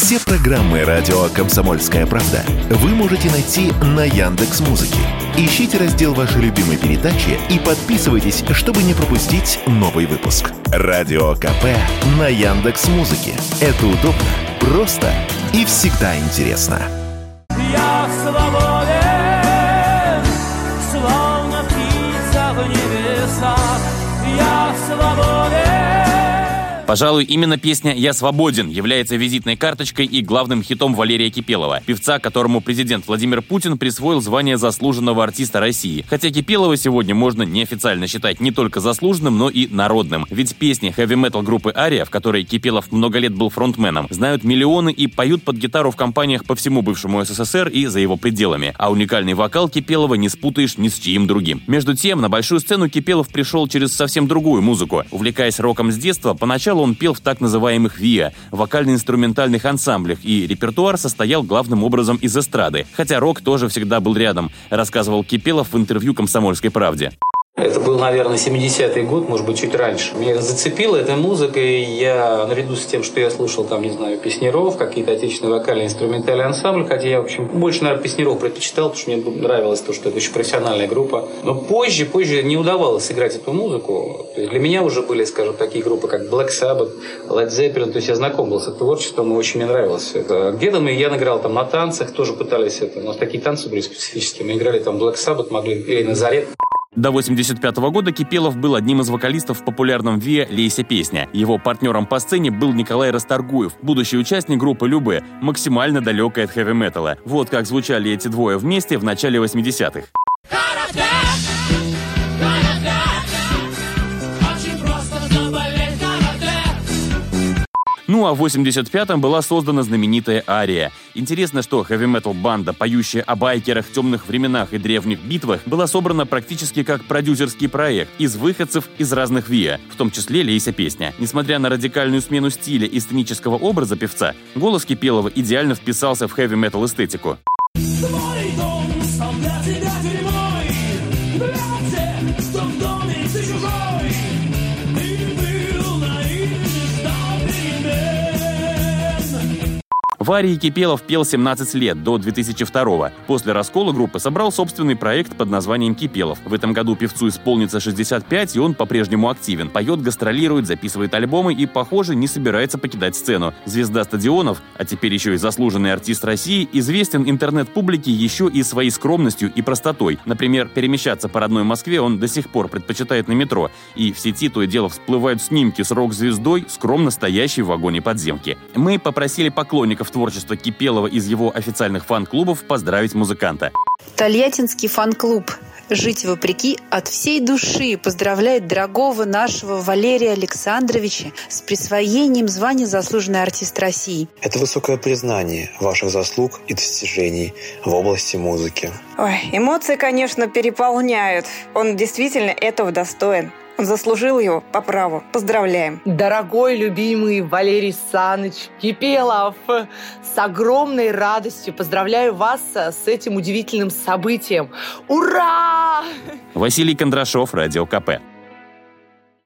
Все программы радио Комсомольская правда вы можете найти на Яндекс Музыке. Ищите раздел вашей любимой передачи и подписывайтесь, чтобы не пропустить новый выпуск. Радио КП на Яндекс Музыке. Это удобно, просто и всегда интересно. Я свободен, словно птица в небесах. Я свободен. Пожалуй, именно песня «Я свободен» является визитной карточкой и главным хитом Валерия Кипелова, певца, которому президент Владимир Путин присвоил звание заслуженного артиста России. Хотя Кипелова сегодня можно неофициально считать не только заслуженным, но и народным. Ведь песни хэви-метал группы «Ария», в которой Кипелов много лет был фронтменом, знают миллионы и поют под гитару в компаниях по всему бывшему СССР и за его пределами. А уникальный вокал Кипелова не спутаешь ни с чьим другим. Между тем, на большую сцену Кипелов пришел через совсем другую музыку. Увлекаясь роком с детства, поначалу он пел в так называемых ВИА, вокально-инструментальных ансамблях, и репертуар состоял главным образом из эстрады, хотя рок тоже всегда был рядом, рассказывал Кипелов в интервью «Комсомольской правде». Это был, наверное, 70-й год, может быть, чуть раньше. Меня зацепила эта музыка, и я, наряду с тем, что я слушал, там, не знаю, песнеров, какие-то отечественные вокальные инструментальные ансамбли, хотя я, в общем, больше, наверное, песнеров предпочитал, потому что мне нравилось то, что это очень профессиональная группа. Но позже, позже не удавалось сыграть эту музыку. То есть для меня уже были, скажем, такие группы, как Black Sabbath, Led Zeppelin, то есть я знаком был с этим творчеством, и очень мне нравилось это. Где-то мы, я играл там на танцах, тоже пытались это, нас такие танцы были специфические, мы играли там Black Sabbath, могли, или Назарет. До 85 года Кипелов был одним из вокалистов в популярном ВИА «Лейся песня». Его партнером по сцене был Николай Расторгуев, будущий участник группы «Любе», максимально далекой от хэви-металла. Вот как звучали эти двое вместе в начале 80-х. Ну а в 85-м была создана знаменитая «Ария». Интересно, что хэви-метал банда, поющая о байкерах, темных временах и древних битвах, была собрана практически как продюсерский проект из выходцев из разных ВИА, в том числе Лейся песня. Несмотря на радикальную смену стиля и сценического образа певца, голос Кипелова идеально вписался в хэви-метал эстетику. Перемен. В Арии Кипелов пел 17 лет, до 2002 После раскола группы собрал собственный проект под названием «Кипелов». В этом году певцу исполнится 65, и он по-прежнему активен. Поет, гастролирует, записывает альбомы и, похоже, не собирается покидать сцену. Звезда стадионов, а теперь еще и заслуженный артист России, известен интернет-публике еще и своей скромностью и простотой. Например, перемещаться по родной Москве он до сих пор предпочитает на метро. И в сети то и дело всплывают снимки с рок-звездой, скромно стоящей в вагоне подземки. Мы попросили поклонников творчества Кипелова из его официальных фан-клубов поздравить музыканта. Тольяттинский фан-клуб «Жить вопреки» от всей души поздравляет дорогого нашего Валерия Александровича с присвоением звания «Заслуженный артист России». Это высокое признание ваших заслуг и достижений в области музыки. Ой, эмоции, конечно, переполняют. Он действительно этого достоин. Он заслужил его по праву. Поздравляем. Дорогой, любимый Валерий Саныч Кипелов, с огромной радостью поздравляю вас с этим удивительным событием. Ура! Василий Кондрашов, Радио КП.